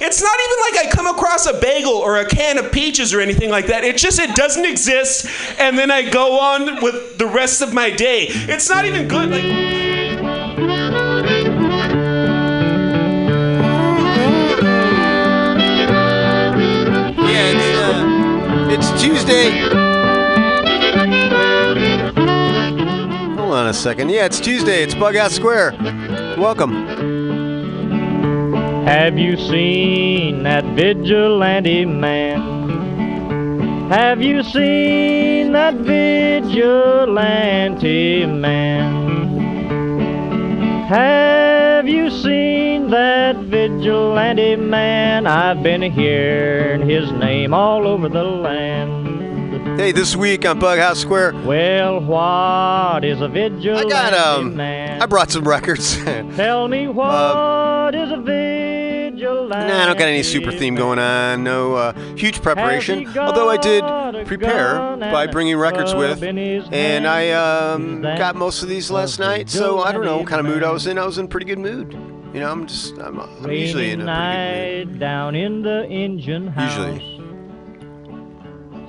It's not even like I come across a bagel or a can of peaches or anything like that. It just it doesn't exist, and then I go on with the rest of my day. It's not even good. Like, Yeah, it's, uh, Tuesday. Hold on a second. Yeah, it's Tuesday. It's Bughouse Square. Welcome. Have you seen that vigilante man? Have you seen that vigilante man? Have you seen that vigilante man? I've been hearing his name all over the land. Hey, this week on Bughouse Square, Well, what is a vigilante I got um, man? I brought some records. Tell me what is a vigilante? Nah, I don't got any super theme going on. No uh, huge preparation. Although I did prepare by bringing records with, and I um, got most of these last night. So I don't know what kind of mood I was in. I was in pretty good mood. You know, I'm just I'm, I'm usually in a pretty good mood. down in the engine house. Usually.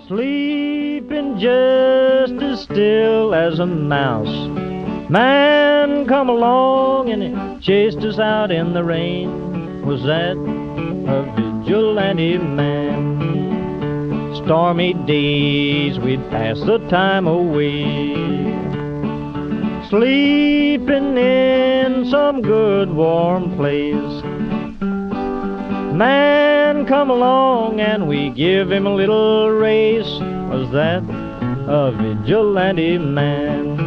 Sleeping just as still as a mouse. Man come along and he chased us out in the rain. Was that a vigilante man? Stormy days we'd pass the time away. Sleeping in some good warm place. Man come along and we give him a little race. Was that a vigilante man?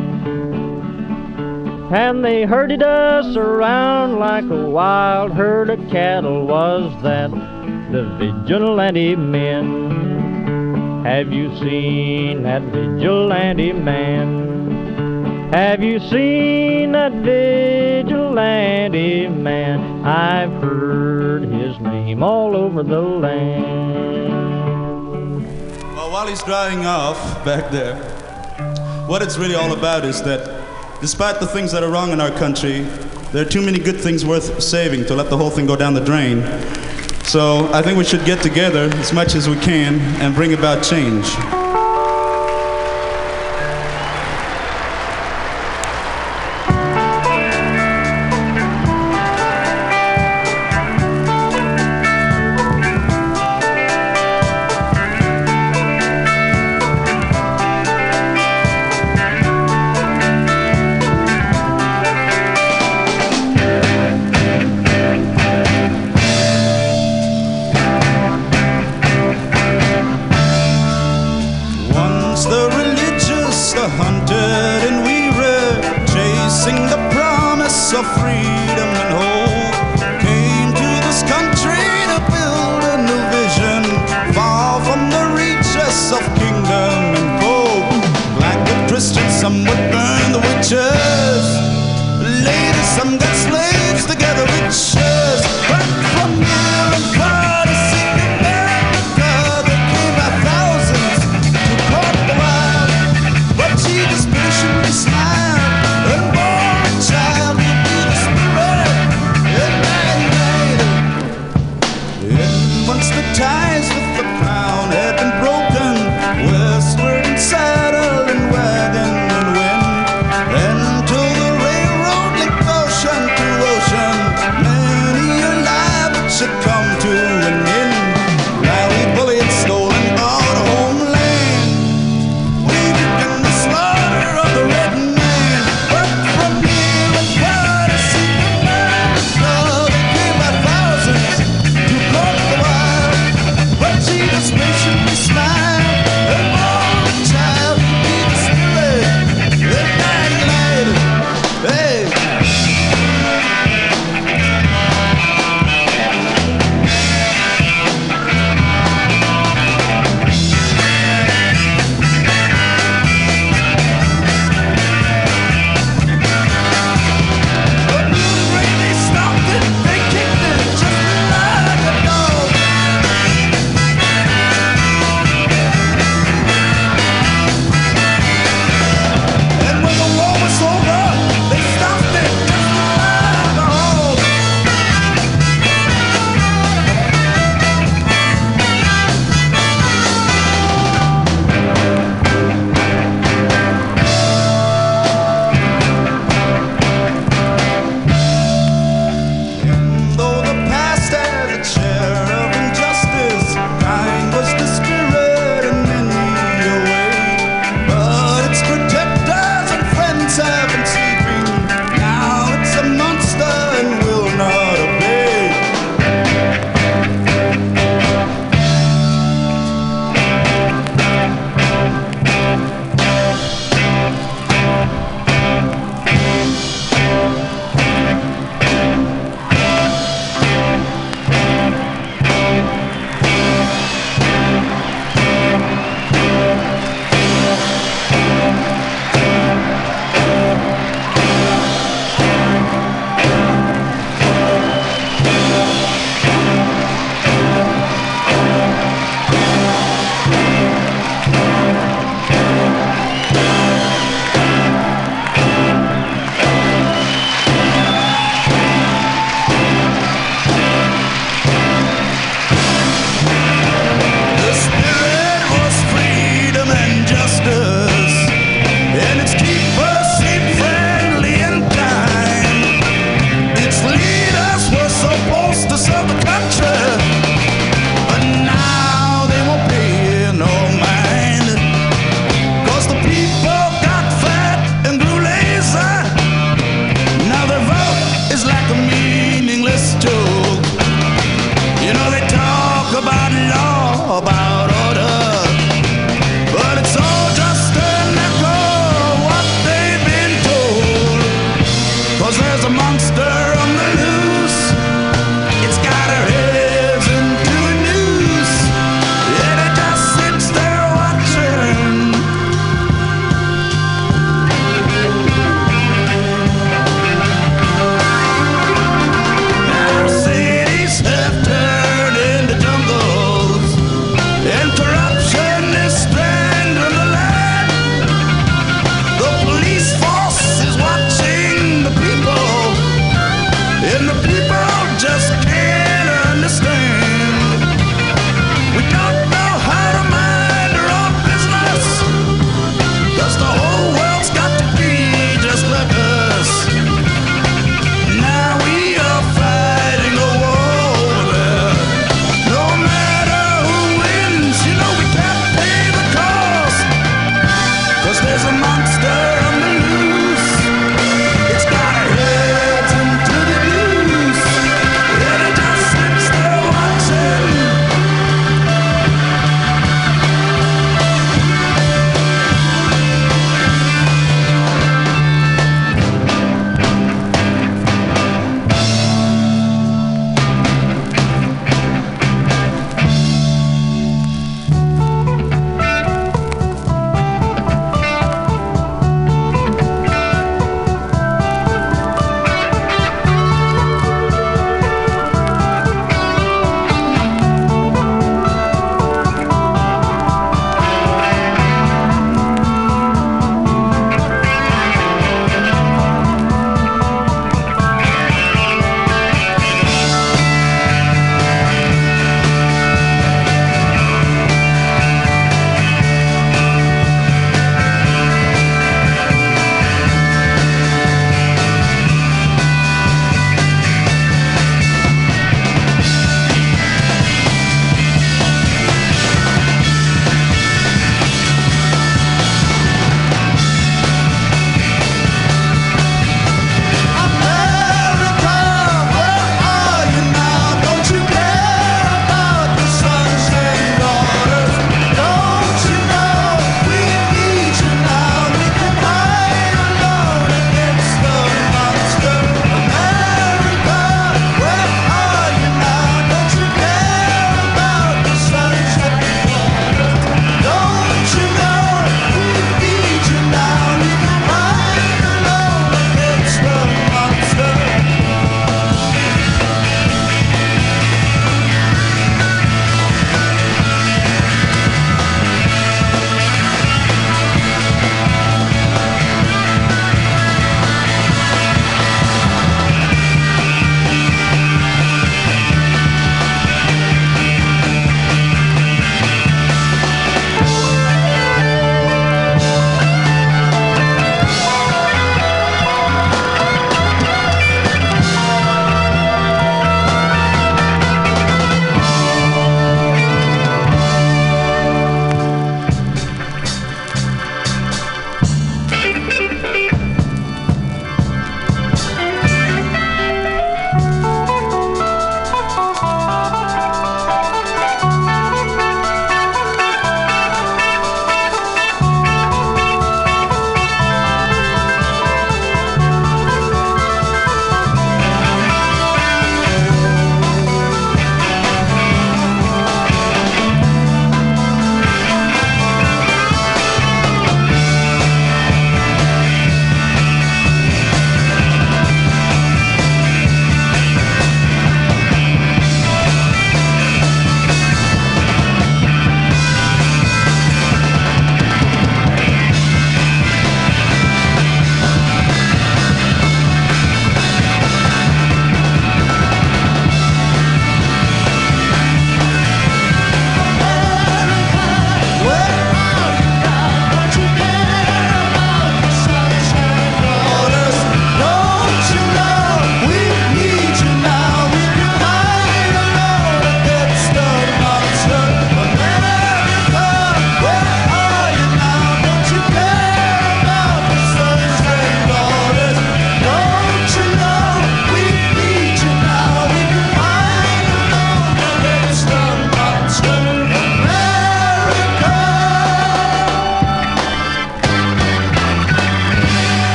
And they herded us around like a wild herd of cattle. Was that the vigilante men? Have you seen that vigilante man? Have you seen that vigilante man? I've heard his name all over the land. Well, while he's drying off back there, what it's really all about is that despite the things that are wrong in our country, there are too many good things worth saving to let the whole thing go down the drain. So I think we should get together as much as we can and bring about change.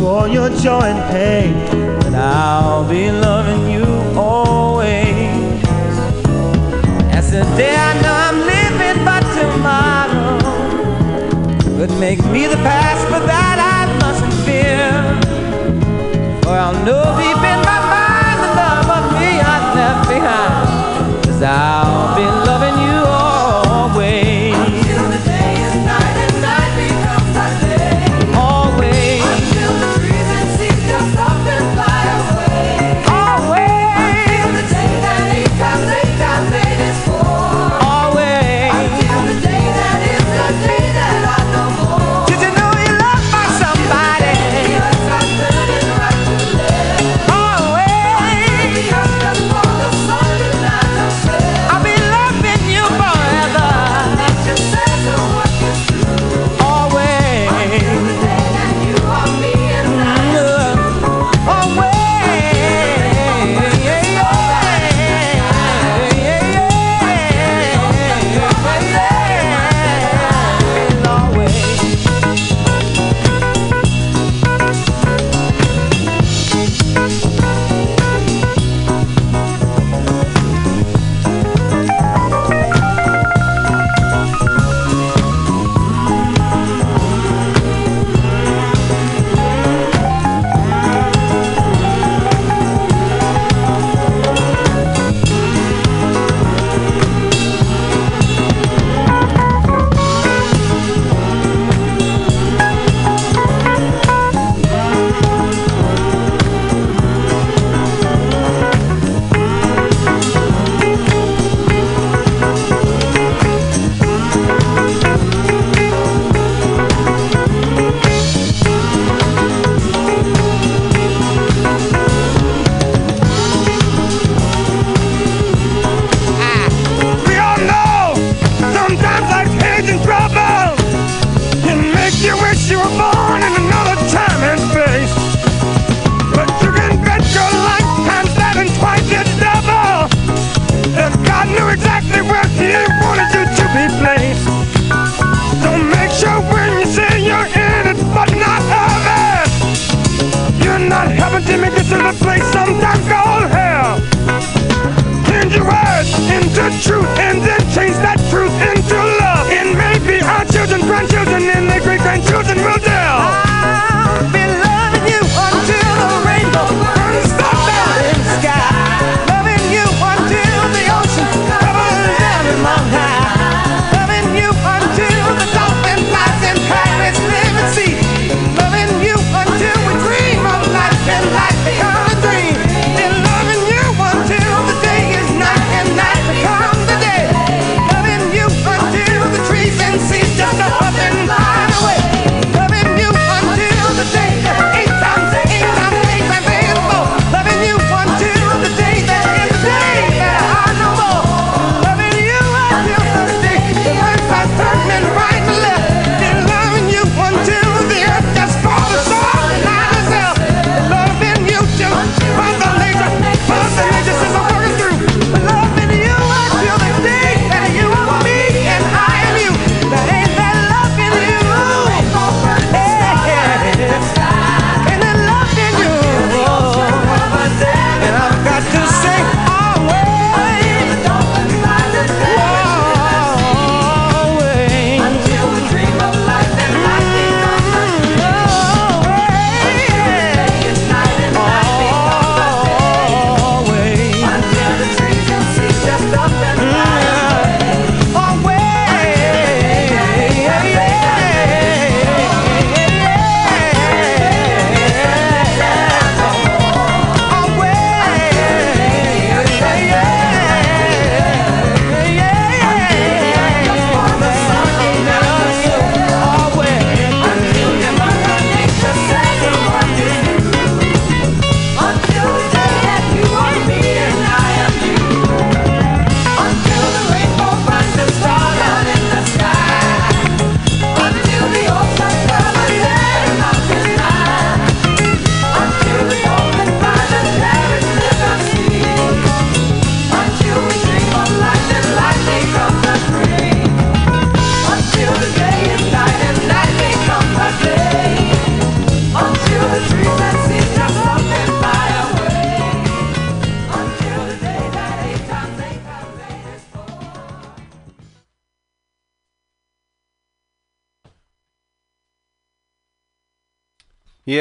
For your joy and pain, but I'll be loving you always. As the day I know I'm living, but tomorrow could make me the past, but that I mustn't fear. For I'll know deep in my mind the love of me I left behind, cause I'll be loving. Truth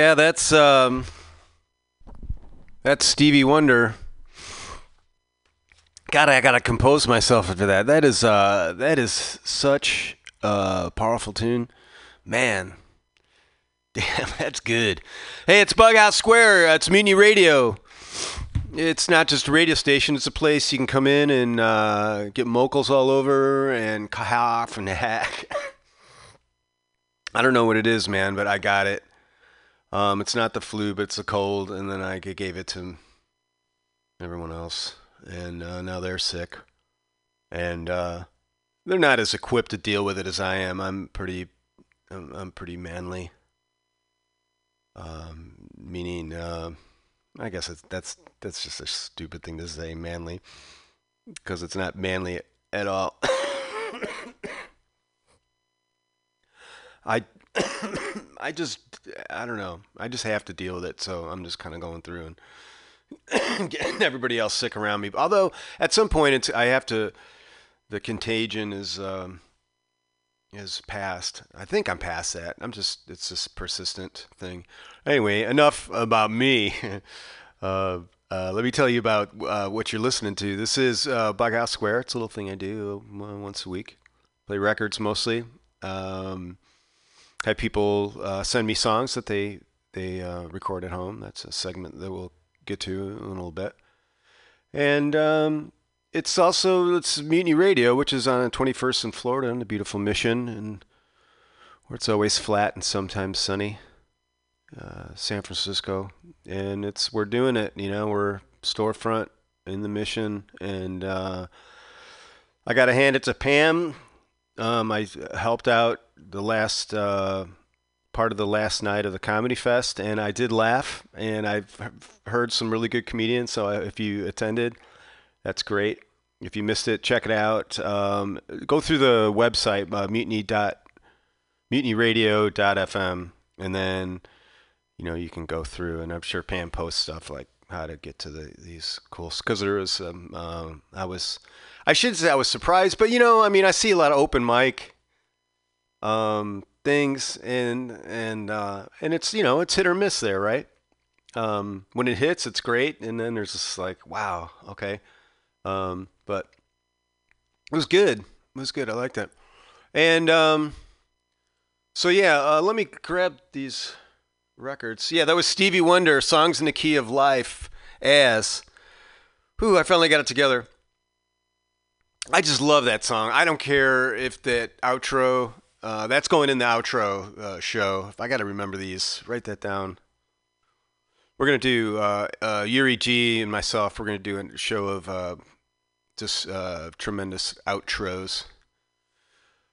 Yeah, that's um, that's Stevie Wonder. God, I gotta compose myself after that. That is uh, that is such a powerful tune, man. Damn, that's good. Hey, it's Bughouse Square. Uh, It's Mutiny Radio. It's not just a radio station. It's a place you can come in and uh, get mocals all over and cough and hack. I don't know what it is, man, but I got it. Um, it's not the flu, but it's a cold, and then I gave it to everyone else, and uh, now they're sick, and uh, they're not as equipped to deal with it as I am. I'm pretty, I'm, I'm pretty manly. Um, meaning, uh, I guess that's that's just a stupid thing to say, manly, because it's not manly at all. I I just I don't know. I just have to deal with it, so I'm just kind of going through and getting everybody else sick around me. Although at some point it's I have to the contagion is um is past. I think I'm past that. I'm just it's this persistent thing. Anyway, enough about me. uh uh, let me tell you about uh, what you're listening to. This is uh, Bughouse Square. It's a little thing I do uh, once a week. Play records mostly. Um, have people uh, send me songs that they they uh, record at home. That's a segment that we'll get to in a little bit. And um, it's also it's Mutiny Radio, which is on 21st in Florida, in the beautiful Mission, and where it's always flat and sometimes sunny. Uh, San Francisco, and it's we're doing it. You know, we're storefront in the Mission, and uh, I got to hand it to Pam. Um, I helped out the last uh, part of the last night of the comedy fest, and I did laugh, and I've heard some really good comedians. So if you attended, that's great. If you missed it, check it out. Um, go through the website uh, mutiny dot mutinyradio.fm, and then you know you can go through, and I'm sure Pam posts stuff like how to get to the these cool because there was um, uh, I was I should say I was surprised, but you know I mean I see a lot of open mic um, things and and uh, and it's you know it's hit or miss there, right? Um, when it hits, it's great, and then there's just like wow, okay, um, but it was good. It was good. I like that, and um, so yeah, uh, let me grab these records. Yeah, that was Stevie Wonder, "Songs in the Key of Life." As, who I finally got it together. I just love that song. I don't care if that outro uh, that's going in the outro uh, show. If I got to remember these, write that down. We're gonna do uh, uh Yuri G and myself. We're gonna do a show of uh, just tremendous outros.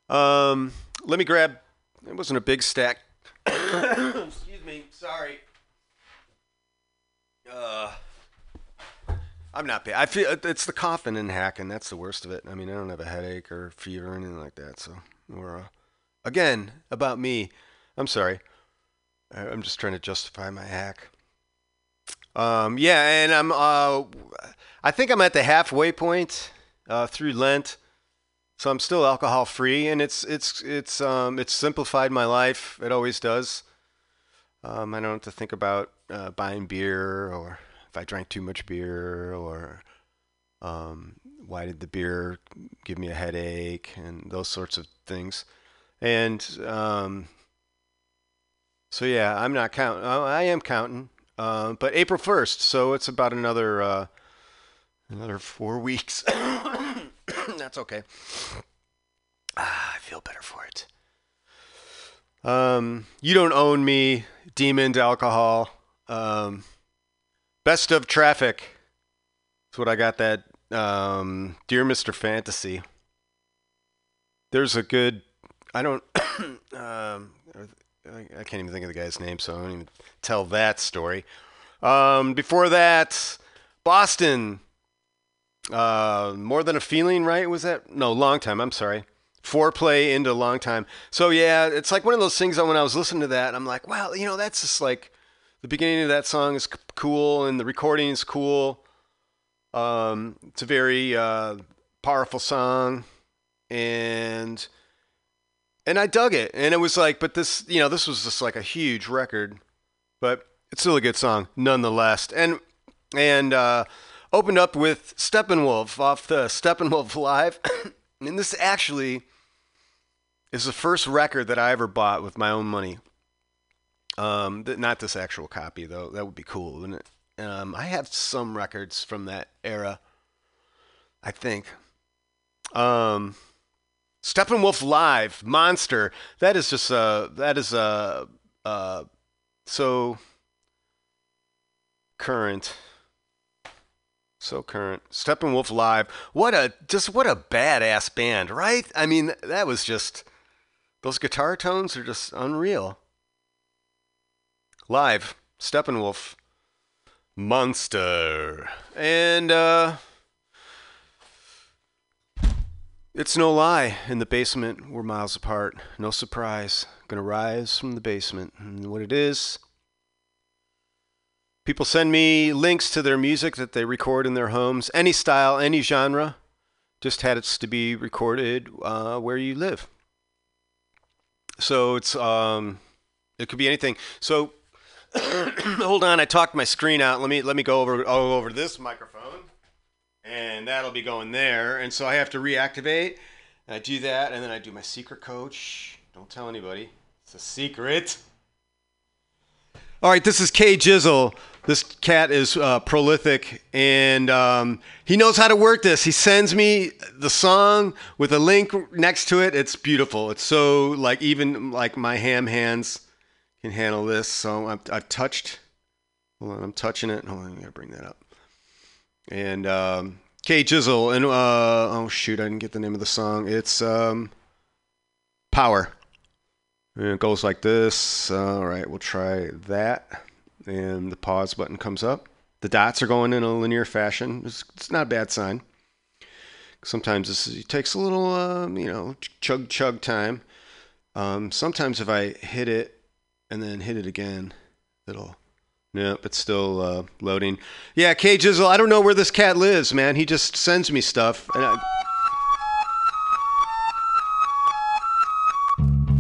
Um, let me grab. It wasn't a big stack. Excuse me. Sorry. Uh, I'm not bad. I feel it's the coughing and hacking. That's the worst of it. I mean, I don't have a headache or fever or anything like that. So we're Again, about me. I'm sorry. I'm just trying to justify my hack. Um, yeah, and I'm. Uh, I think I'm at the halfway point uh, through Lent, so I'm still alcohol free, and it's it's it's um, it's simplified my life. It always does. Um, I don't have to think about uh, buying beer or if I drank too much beer or um, why did the beer give me a headache and those sorts of things. And um, so yeah, I'm not counting. I am counting, uh, but April 1st, so it's about another uh, another four weeks. That's okay. Ah, I feel better for it. Um, you don't own me, demon alcohol. Um, best of traffic. That's what I got. That um, dear Mr. Fantasy. There's a good I don't. um, I can't even think of the guy's name, so I don't even tell that story. Um, before that, Boston. Uh, more than a feeling, right? Was that no long time? I'm sorry. Foreplay into long time. So yeah, it's like one of those things that when I was listening to that, I'm like, wow, you know, that's just like the beginning of that song is cool and the recording is cool. Um, it's a very uh, powerful song, and and I dug it. And it was like, but this, you know, this was just like a huge record, but it's still a good song nonetheless. And and uh, opened up with Steppenwolf off the Steppenwolf Live, and this actually is the first record that I ever bought with my own money. Um, th- not this actual copy though. That would be cool, wouldn't it? Um, I have some records from that era. I think. Um, Steppenwolf Live, Monster. That is just a that is a uh so current. So current. Steppenwolf Live. What a just what a badass band, right? I mean, that was just those guitar tones are just unreal. Live, Steppenwolf. Monster. And uh it's no lie. In the basement, we're miles apart. No surprise. Gonna rise from the basement. And what it is, people send me links to their music that they record in their homes, any style, any genre. Just had it to be recorded uh, where you live. So it's um, it could be anything. So hold on, I talked my screen out. Let me let me go over oh, over this microphone and that'll be going there. And so I have to reactivate. And I do that, and then I do my secret coach. Don't tell anybody. It's a secret. All right, this is K Jizzle. This cat is uh, prolific, and um, he knows how to work this. He sends me the song with a link next to it. It's beautiful. It's so like even like my ham hands can handle this. So I've, I've touched. Hold on, I'm touching it. Hold on, I gotta bring that up and um, K Jizzle, and uh, oh shoot, I didn't get the name of the song. It's um, Power. And it goes like this. All right, we'll try that. And the pause button comes up. The dots are going in a linear fashion. It's, it's not a bad sign. Sometimes this is, takes a little, um, you know, chug chug time. Um, sometimes if I hit it and then hit it again, it'll yeah, but still uh, loading. Yeah, K Jizzle, I don't know where this cat lives, man. He just sends me stuff. And I...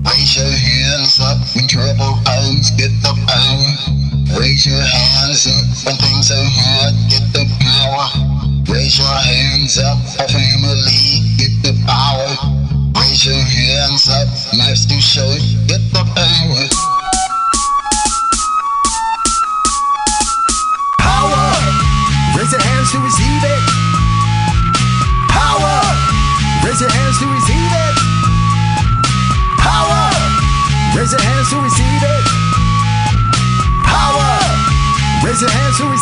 Raise your hands up and triple pose, get the power. Raise your hands up when things are hard, get the power. Raise your hands up, family, get the power. Raise your hands up, life's too short, get the power. Raise your hands to receive it. Power! Raise your hands to receive it.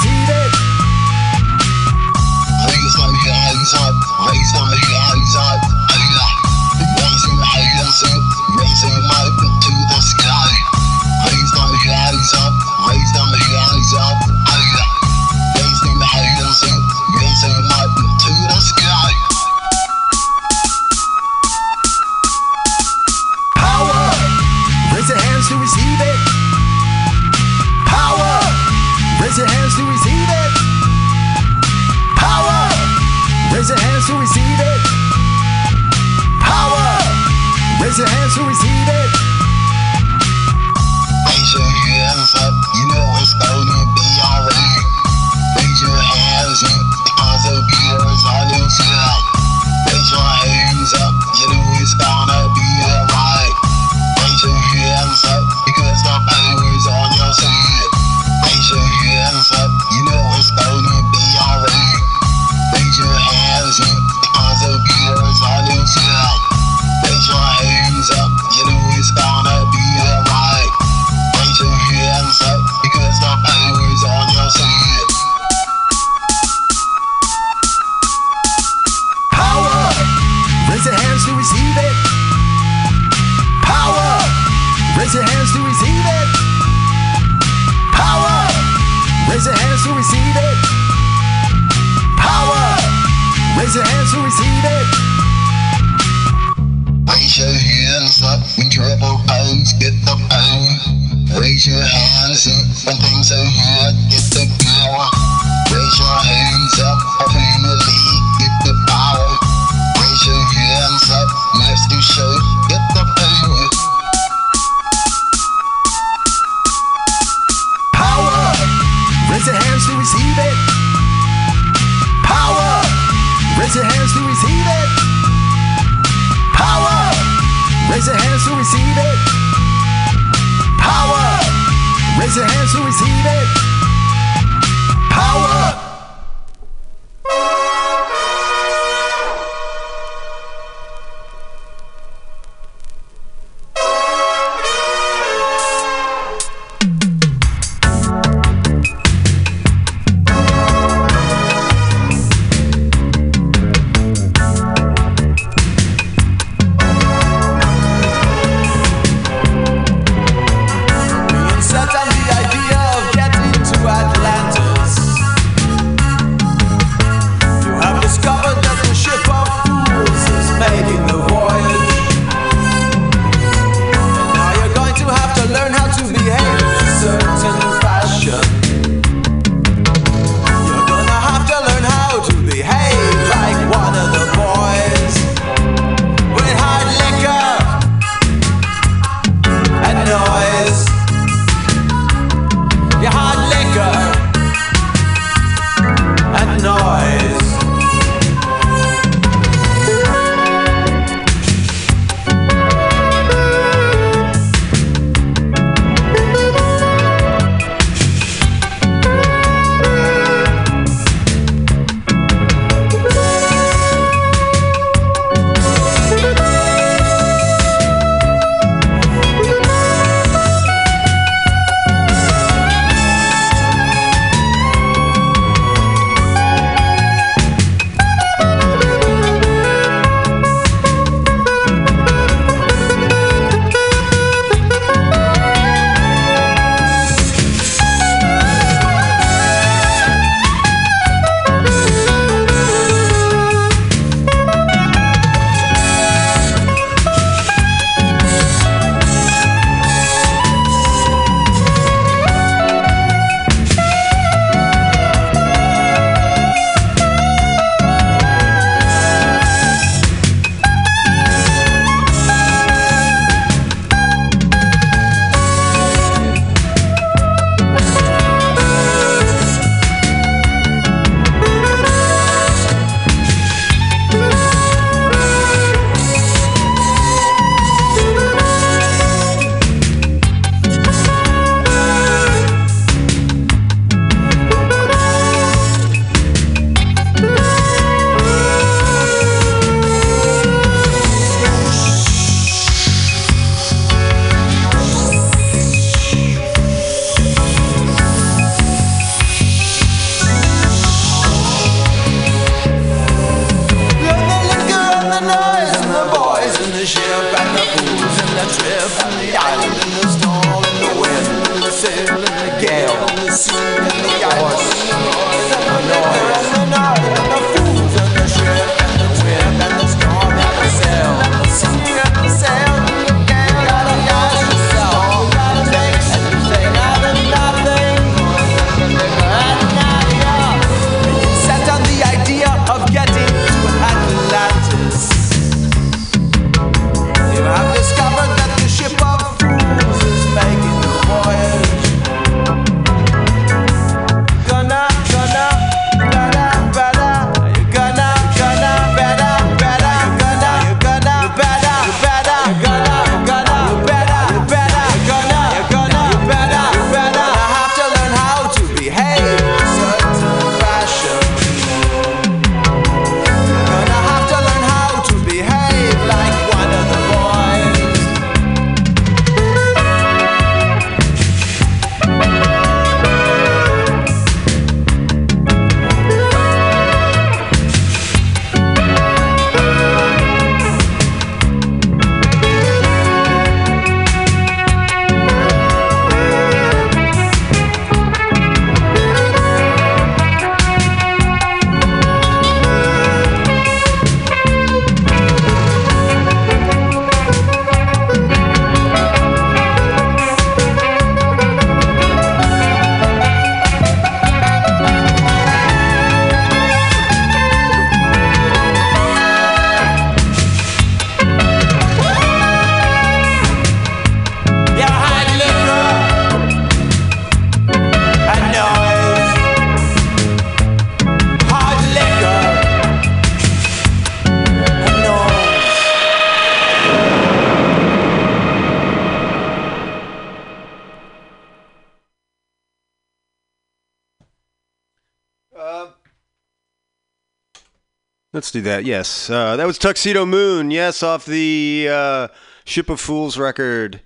Do that. Yes, uh, that was Tuxedomoon. Yes, off the uh, Ship of Fools record,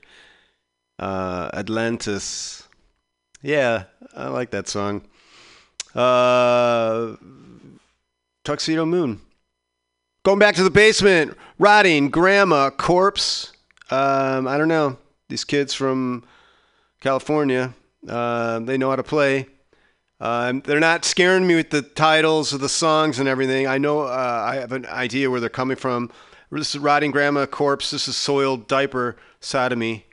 uh, Atlantis. Yeah, I like that song. Uh, Tuxedomoon. Going back to the basement, rotting grandma corpse. Um, I don't know. These kids from California, uh, they know how to play. Um, they're not scaring me with the titles of the songs and everything. I know uh, I have an idea where they're coming from. This is Rotting Grandma Corpse. This is Soiled Diaper Sodomy.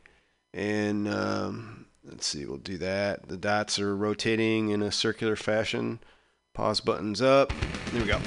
And um, let's see, we'll do that. The dots are rotating in a circular fashion. Pause buttons up. There we go.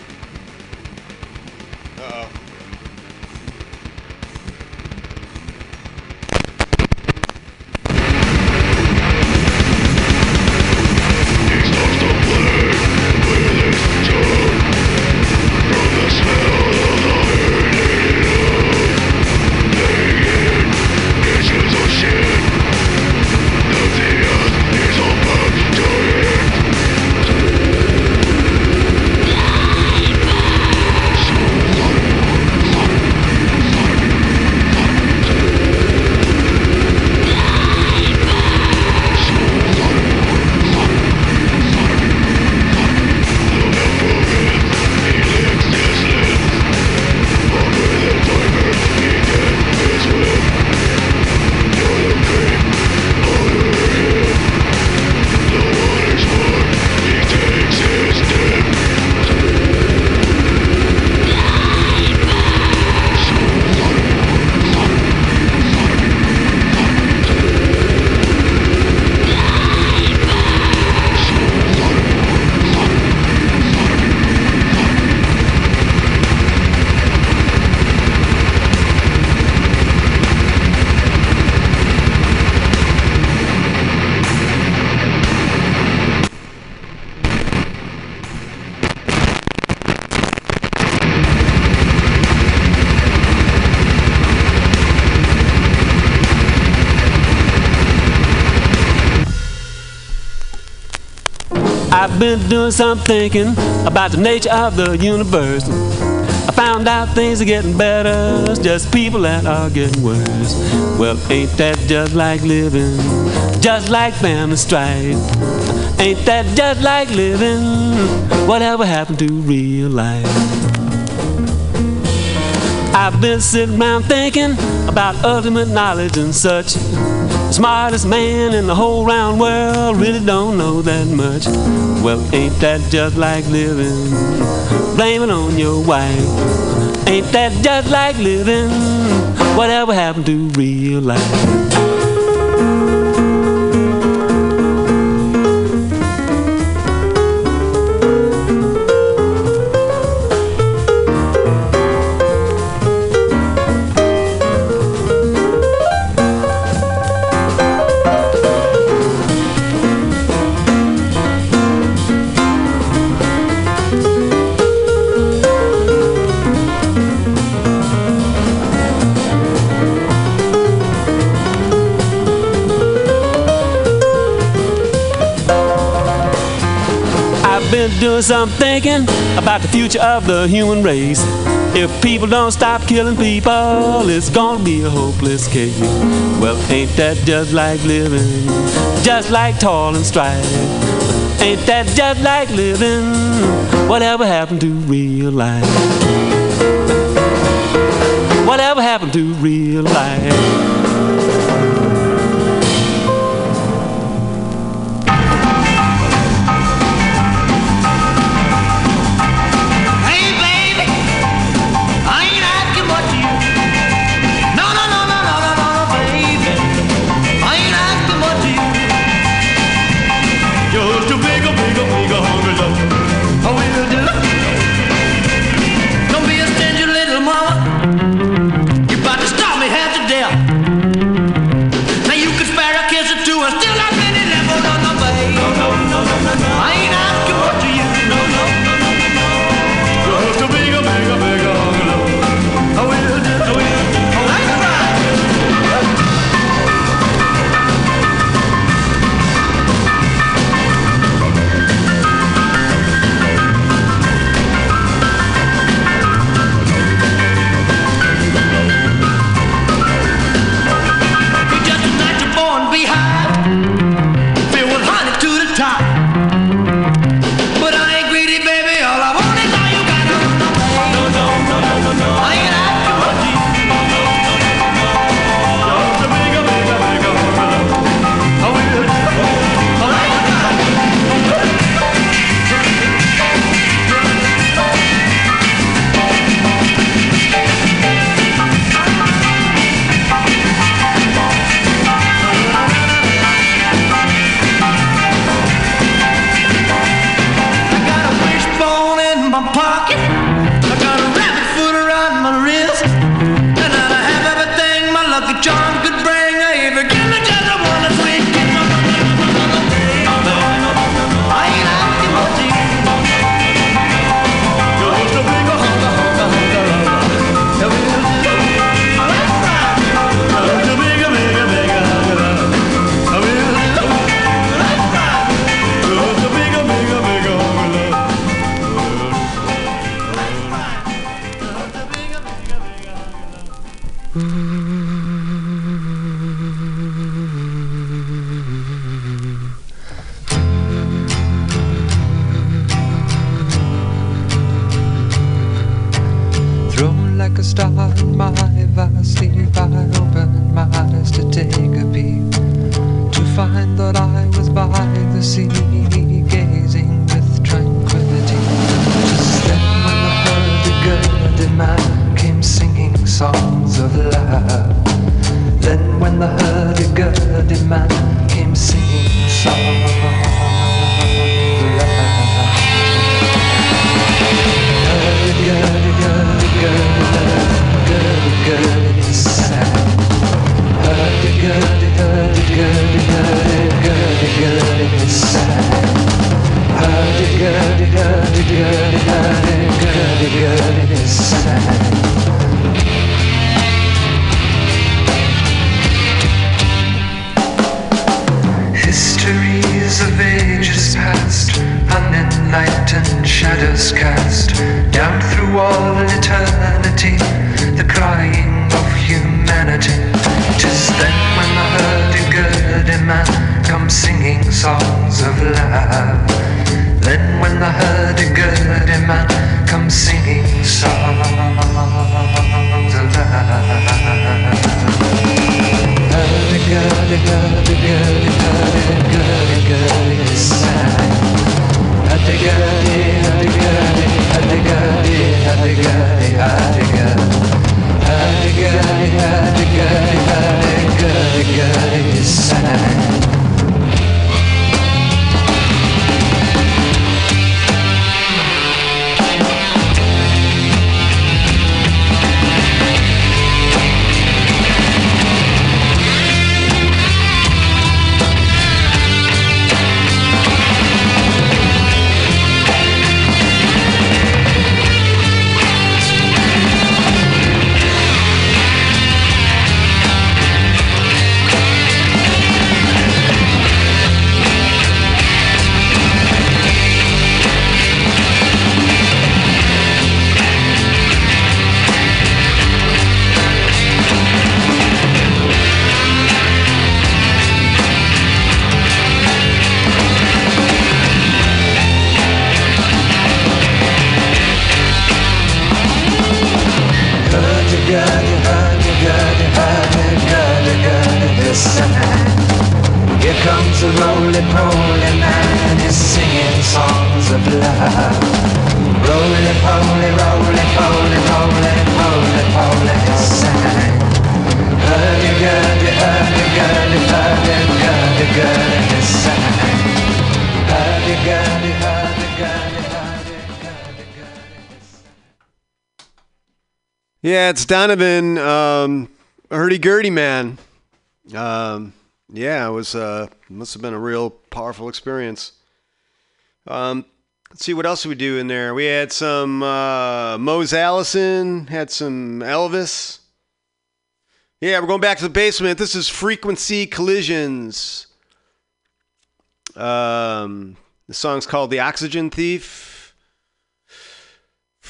Doing some thinking about the nature of the universe. I found out things are getting better, it's just people that are getting worse. Well, ain't that just like living? Just like family strife. Ain't that just like living? Whatever happened to real life? I've been sitting around thinking about ultimate knowledge and such. Smartest man in the whole round world really don't know that much. Well, ain't that just like living? Blame it on your wife. Ain't that just like living? Whatever happened to real life? Doing some thinking about the future of the human race. If people don't stop killing people, it's gonna be a hopeless case. Well, ain't that just like living? Just like toil and strife. Ain't that just like living? Whatever happened to real life? Whatever happened to real life? Donovan, um, hurdy gurdy man. Um, yeah, it was uh, must have been a real powerful experience. Um, let's see what else we do in there. We had some uh, Mose Allison, had some Elvis. Yeah, we're going back to the basement. This is Frequency Collisions. Um, the song's called "The Oxygen Thief."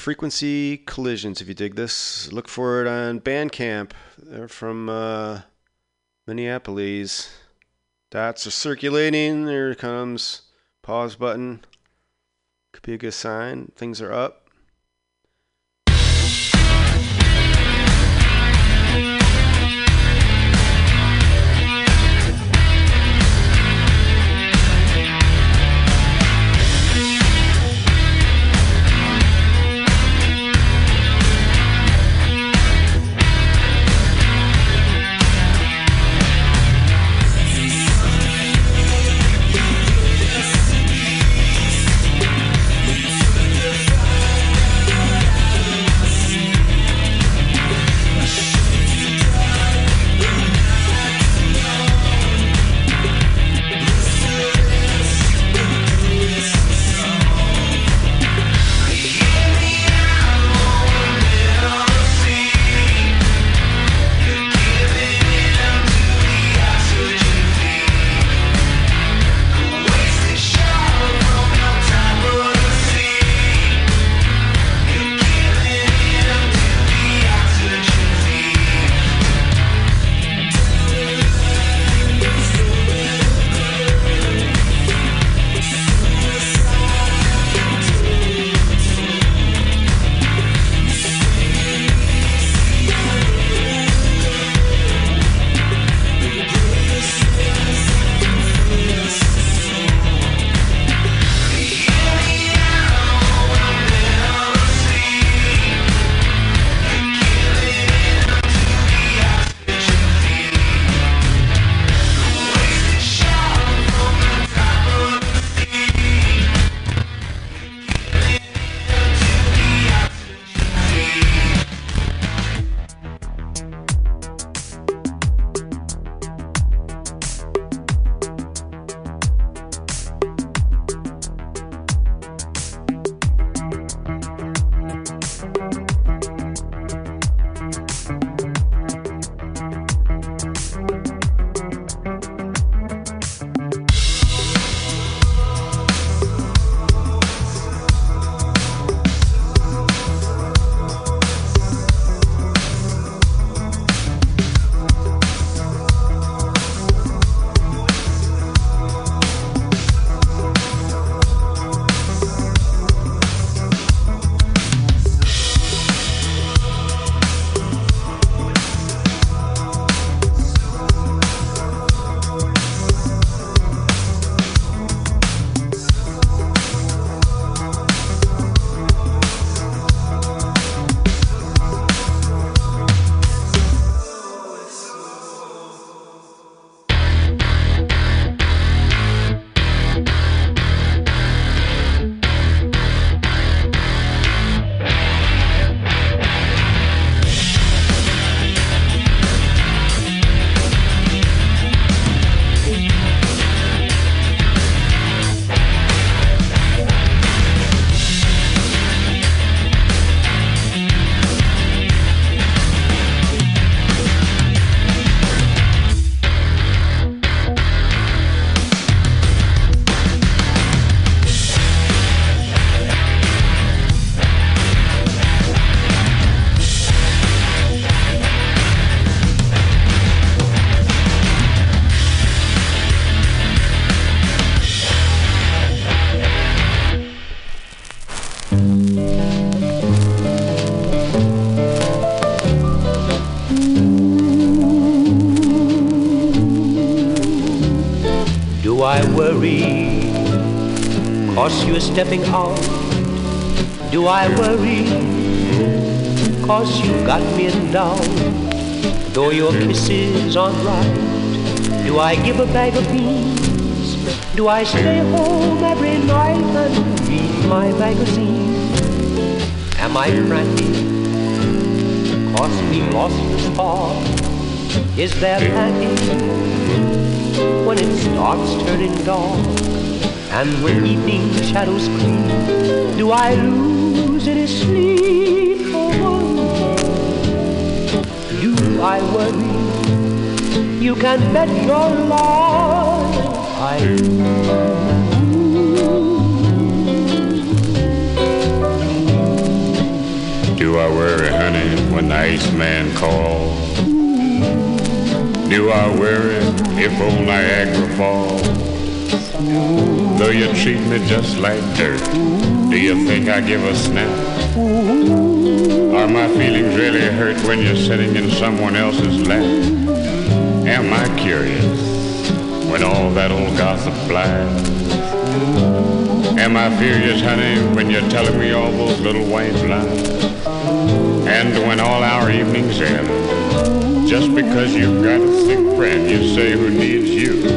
Frequency Collisions. If you dig this, look for it on Bandcamp. They're from uh, Minneapolis. Dots are circulating. There comes pause button. Could be a good sign. Things are up. Cause you're stepping out. Do I worry? Cause you got me in doubt. Though your kisses aren't right, do I give a bag of beans? Do I stay home every night and read my magazine? Am I frantic? Cause we lost the spark. Is there panic when it starts turning dark? And when evening shadows creep, do I lose any sleep for one? Do I worry? You can bet your life I do. Do I worry, honey, when the Iceman calls? Do I worry if old Niagara falls? Though you treat me just like dirt, do you think I give a snap? Are my feelings really hurt when you're sitting in someone else's lap? Am I curious when all that old gossip flies? Am I furious, honey, when you're telling me all those little white lies? And when all our evenings end, just because you've got a sick friend you say who needs you,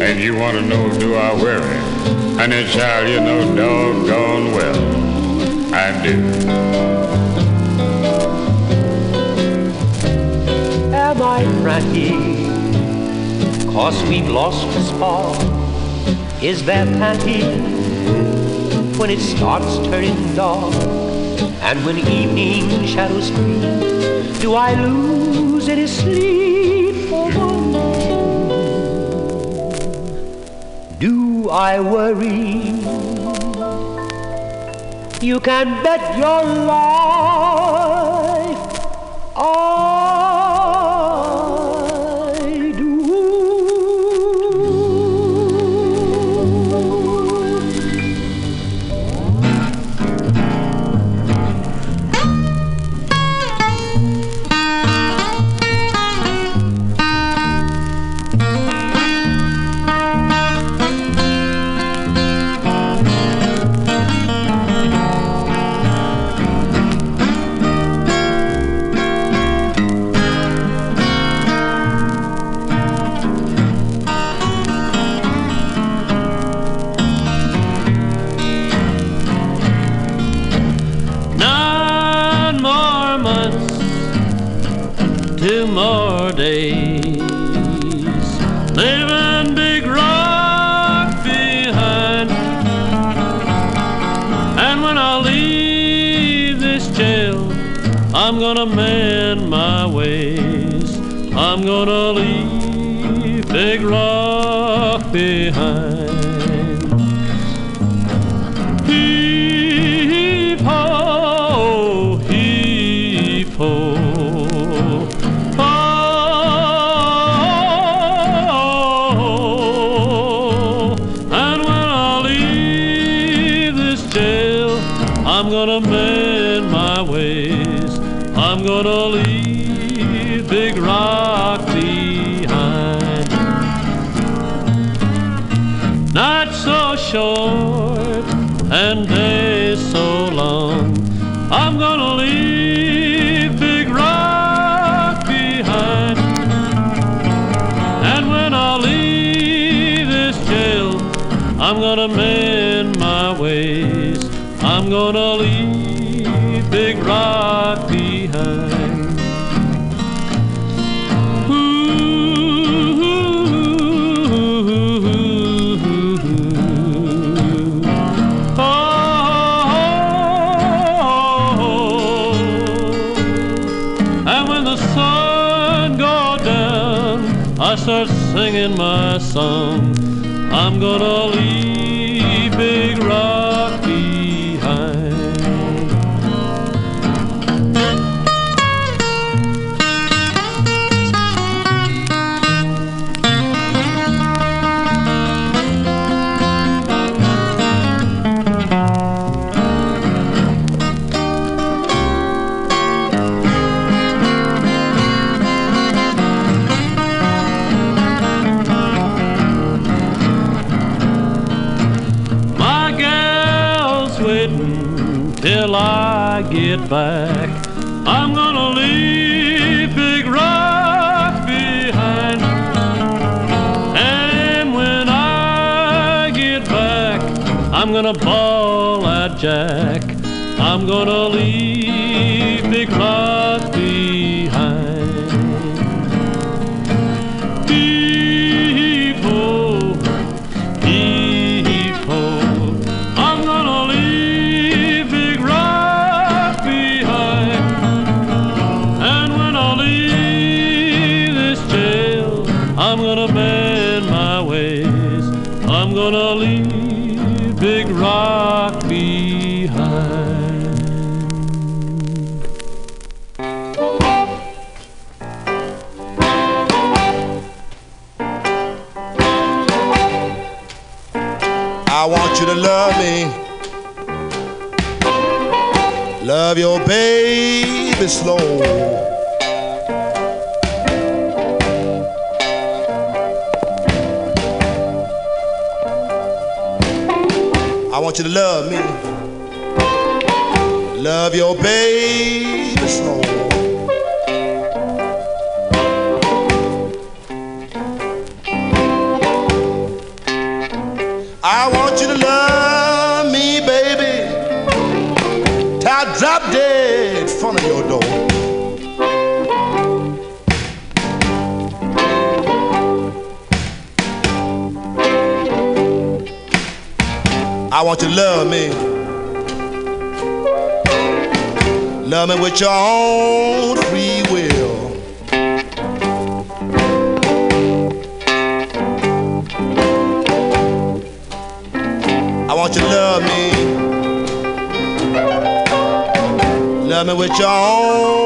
and you want to know do I worry? Honey, child, you know doggone well I do. Am I frantic? Cause we've lost the spark. Is there panic when it starts turning dark? And when evening shadows creep, do I lose any sleep I worry? You can bet your life I'm gonna leave Big Rock song. I'm gonna get back, I'm gonna leave Big Rock behind. And when I get back, I'm gonna bawl at Jack. I'm gonna leave Love your baby slow. I want you to love me. Love your baby slow. Love me. Love me with your own free will. I want you to love me. Love me with your own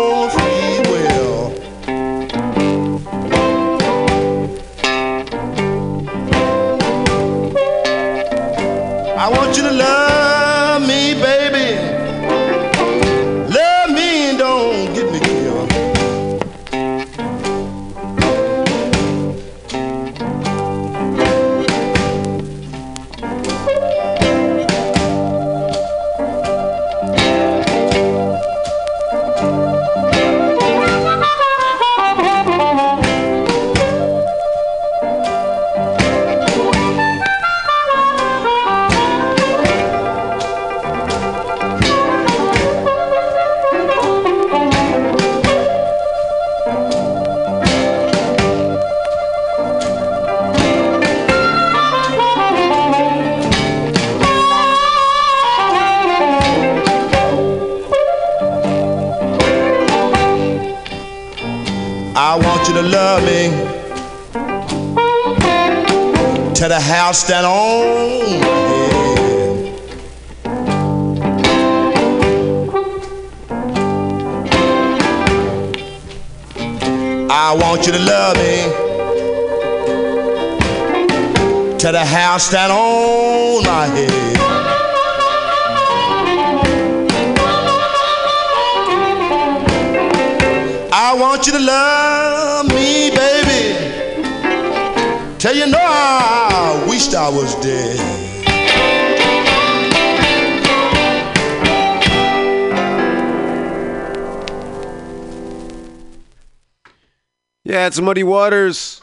house that head. I want you to love me to the house that on my head. I want you to love me, baby. Till you know I wished I was dead. Yeah, it's Muddy Waters.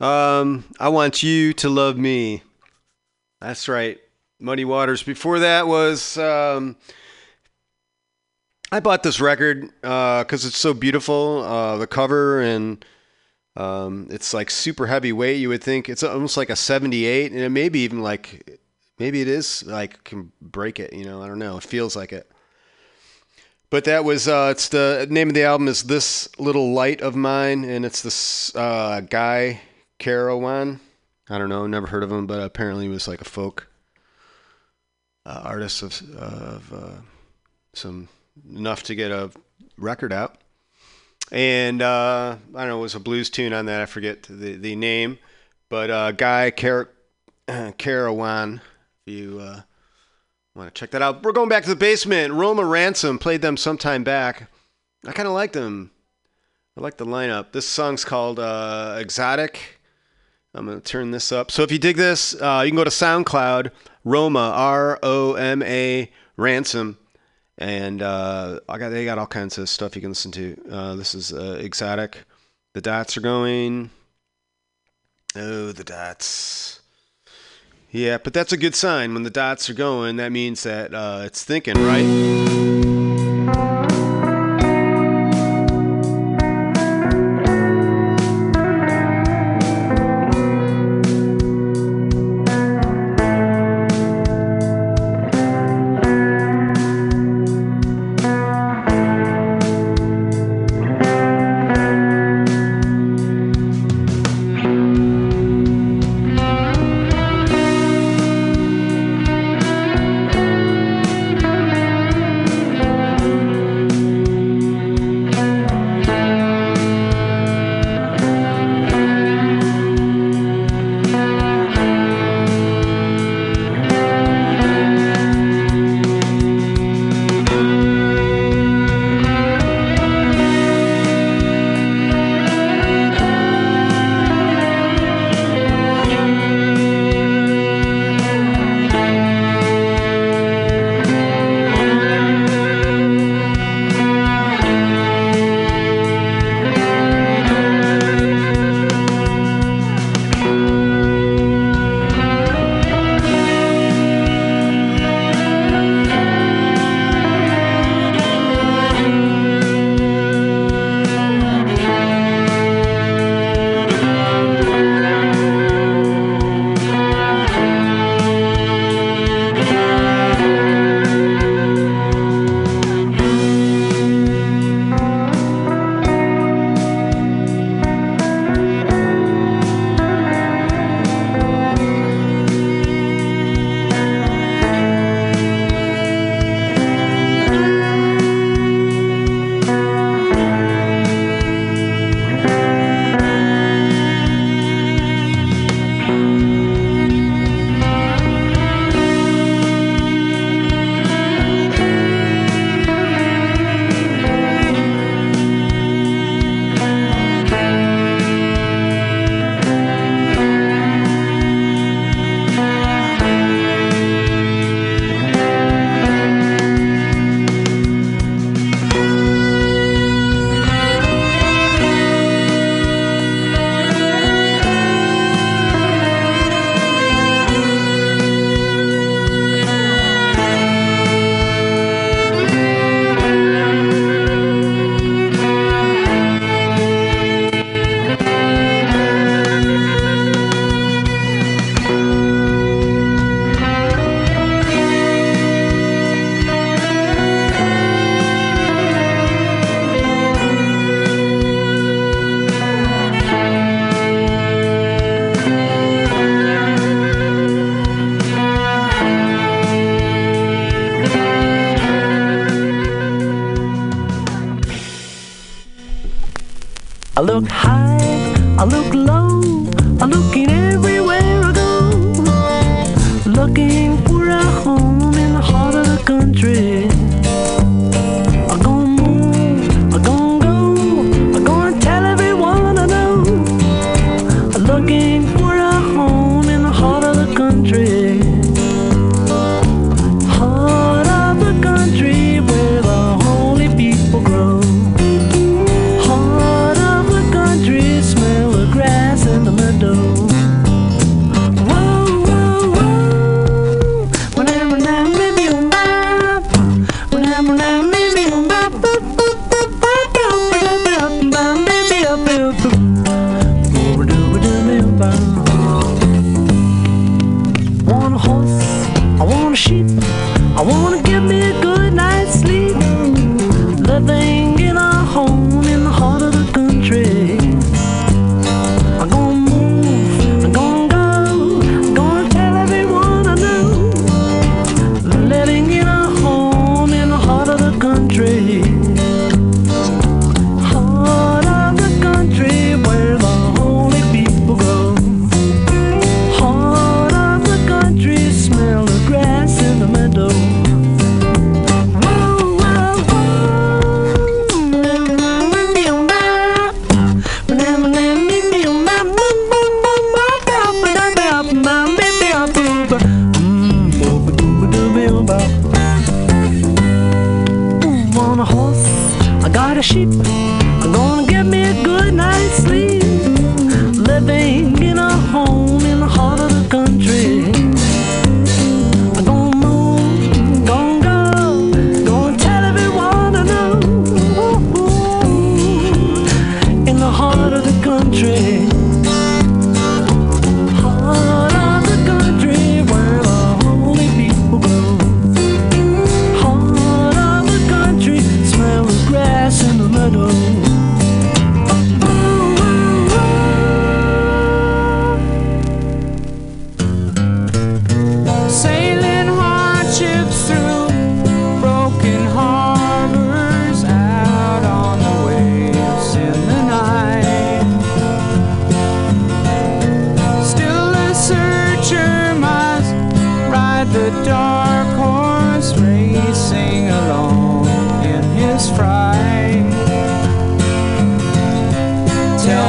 Um, I want you to love me. That's right, Muddy Waters. Before that was um, I bought this record because it's so beautiful. Uh, the cover and um, it's like super heavyweight. You would think it's almost like a '78, and it maybe even like maybe it is like can break it. You know, I don't know. It feels like it. But that was uh, it's the name of the album is this little light of mine, and it's this uh, guy Carawan. I don't know, never heard of him, but apparently he was like a folk uh, artist of of uh, some enough to get a record out. And uh, I don't know, it was a blues tune on that. I forget the the name, but uh, guy Car- Carawan. If you uh, want to check that out. We're going back to the basement. Roma Ransom played them sometime back. I kind of like them. I like the lineup. This song's called uh, Exotic. I'm going to turn this up. So if you dig this, uh, you can go to SoundCloud, Roma, R O M A Ransom, and uh, I got they got all kinds of stuff you can listen to. Uh, this is uh, exotic. The dots are going. Oh, the dots. Yeah, but that's a good sign. When the dots are going, that means that uh, it's thinking, right?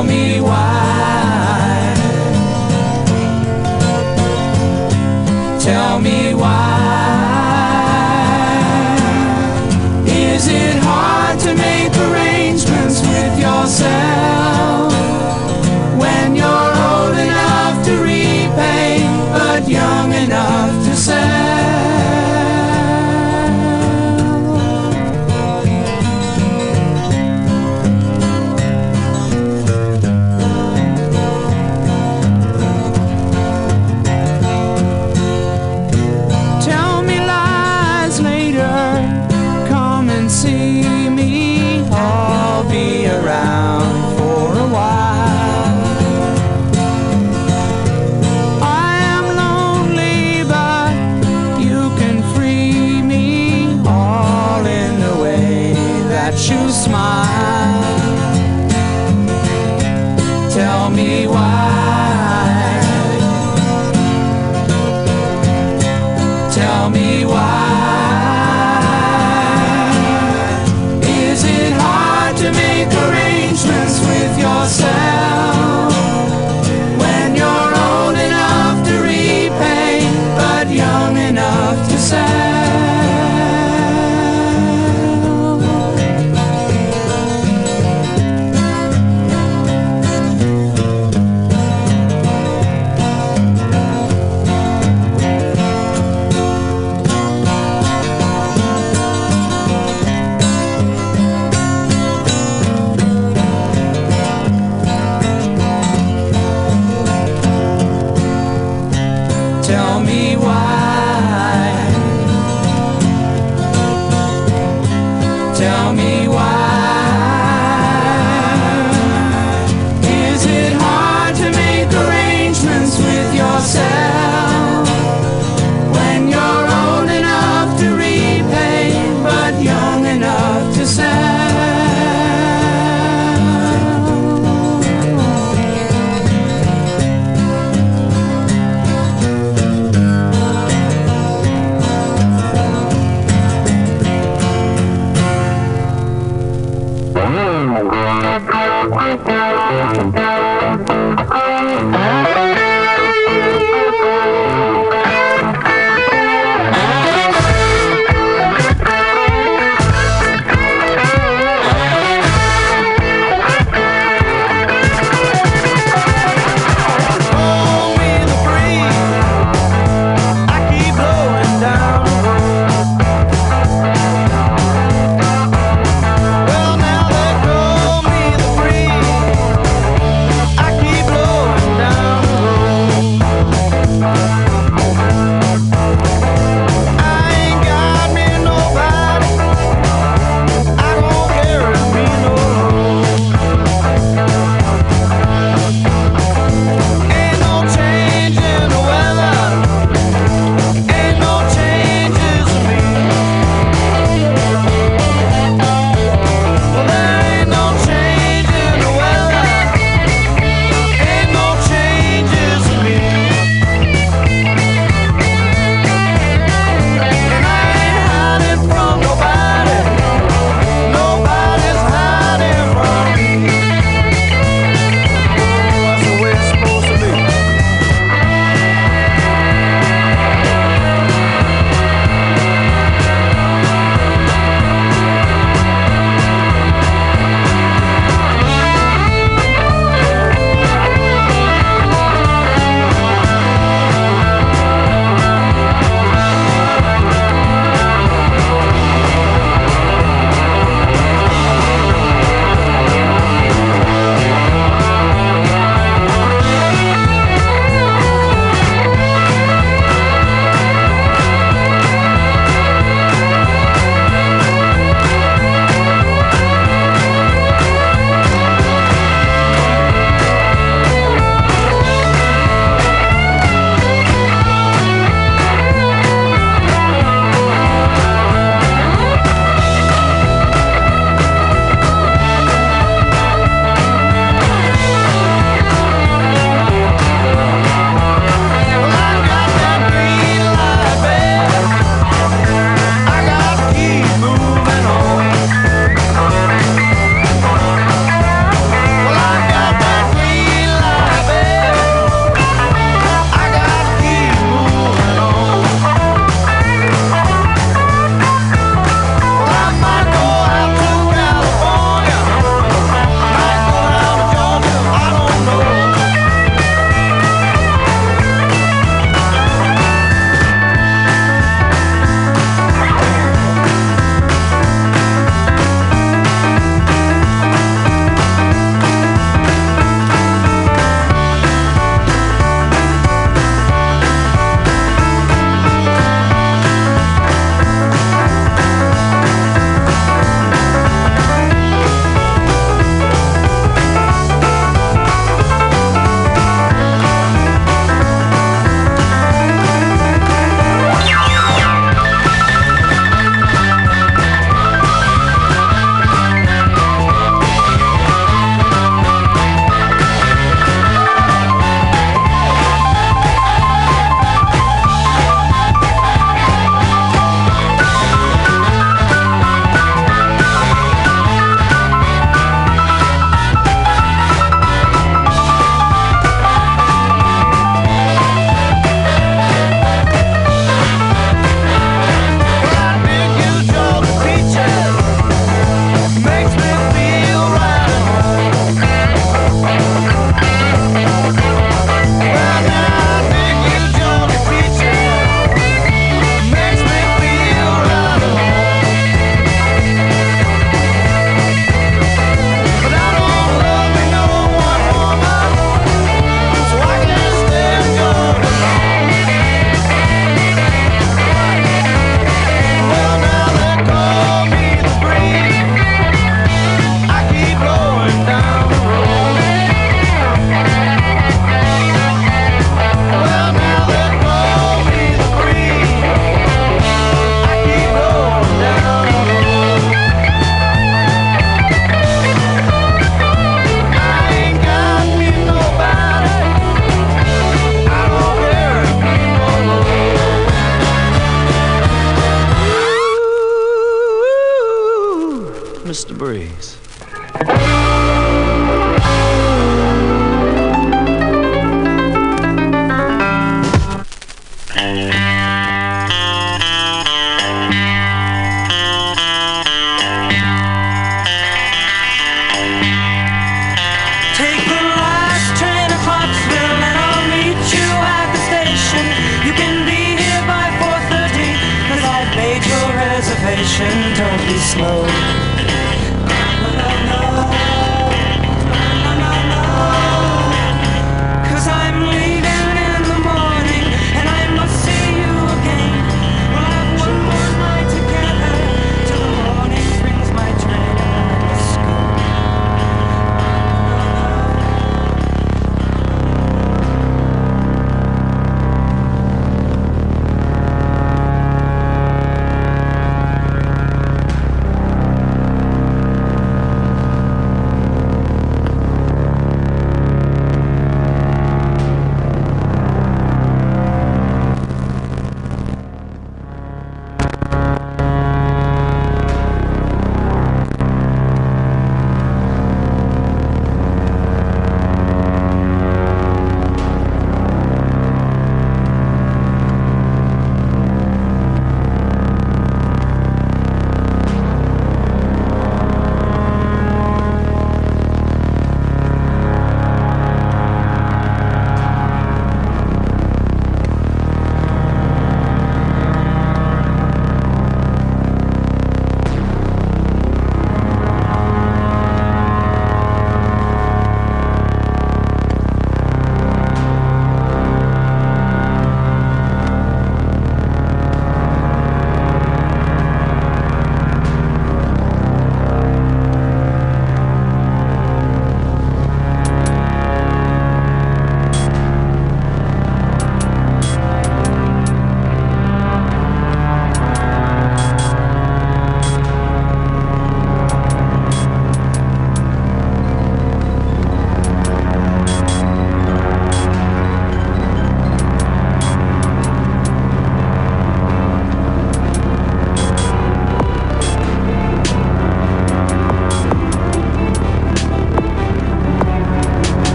Tell me why.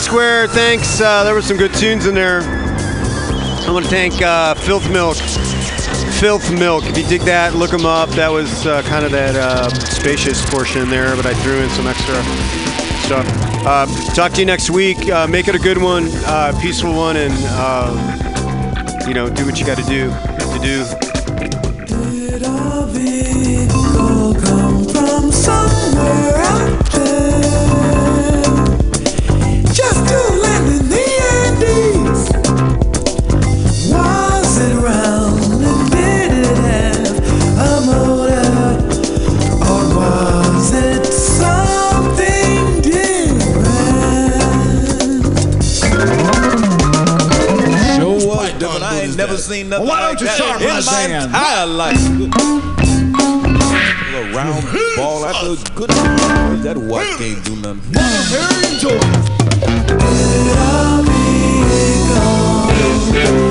Square. Thanks. Uh, there were some good tunes in there. I want to thank uh, Filth Milk. Filth Milk. If you dig that, look them up. That was uh, kind of that uh, spacious portion there, but I threw in some extra stuff. Uh, talk to you next week. Uh, make it a good one, uh, peaceful one, and uh, you know, do what you got to do. To do. Seen nothing Why don't you that start in my my band? entire life. Little round ball after a good that watch can't do nothing. Did a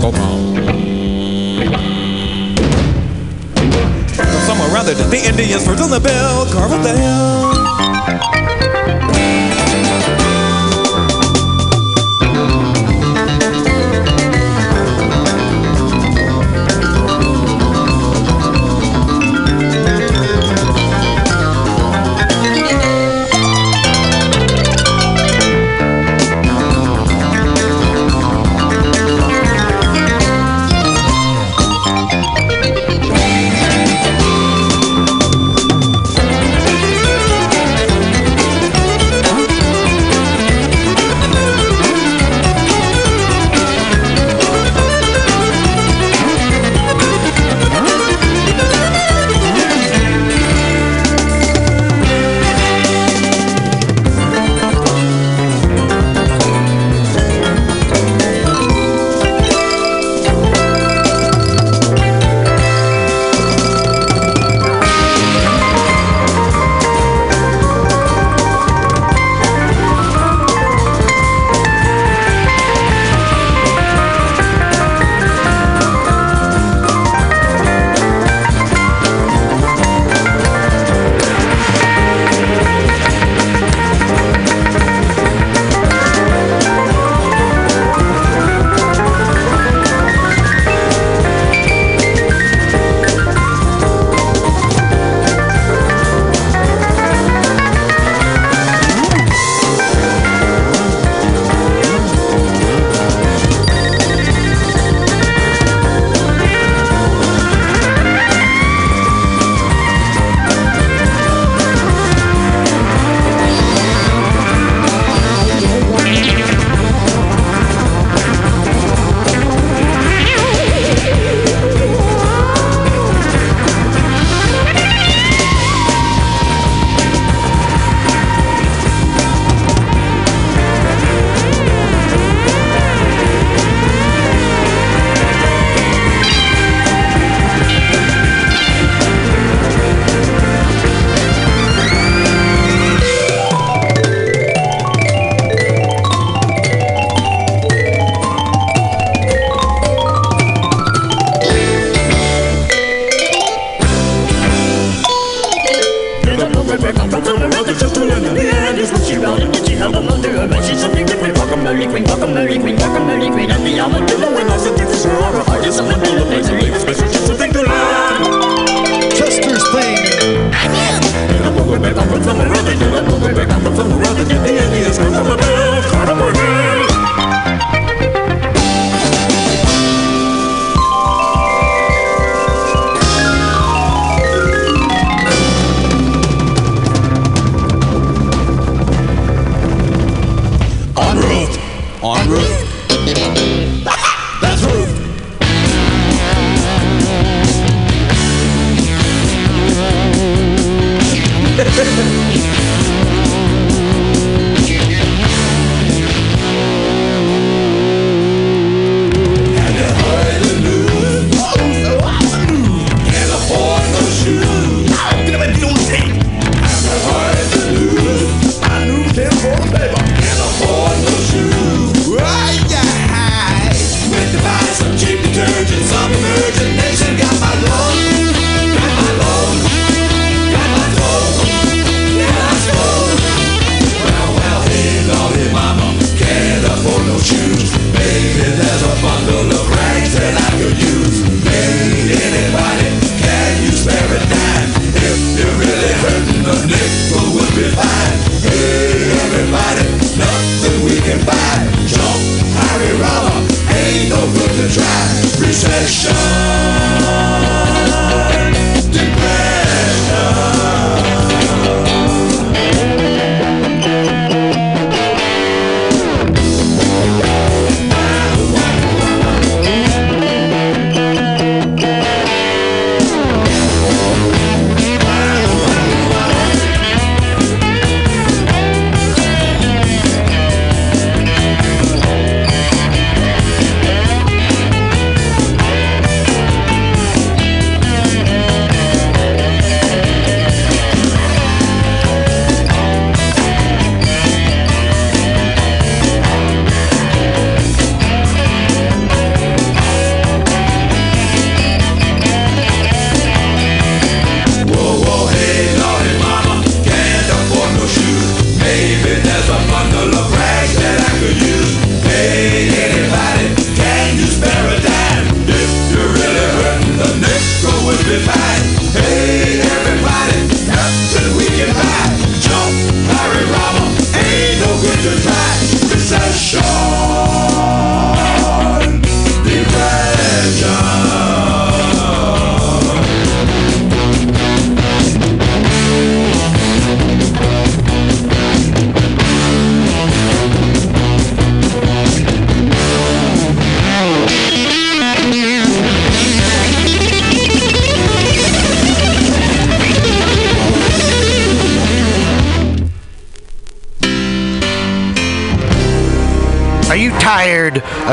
go. Somewhere rather than the Indians for the bill.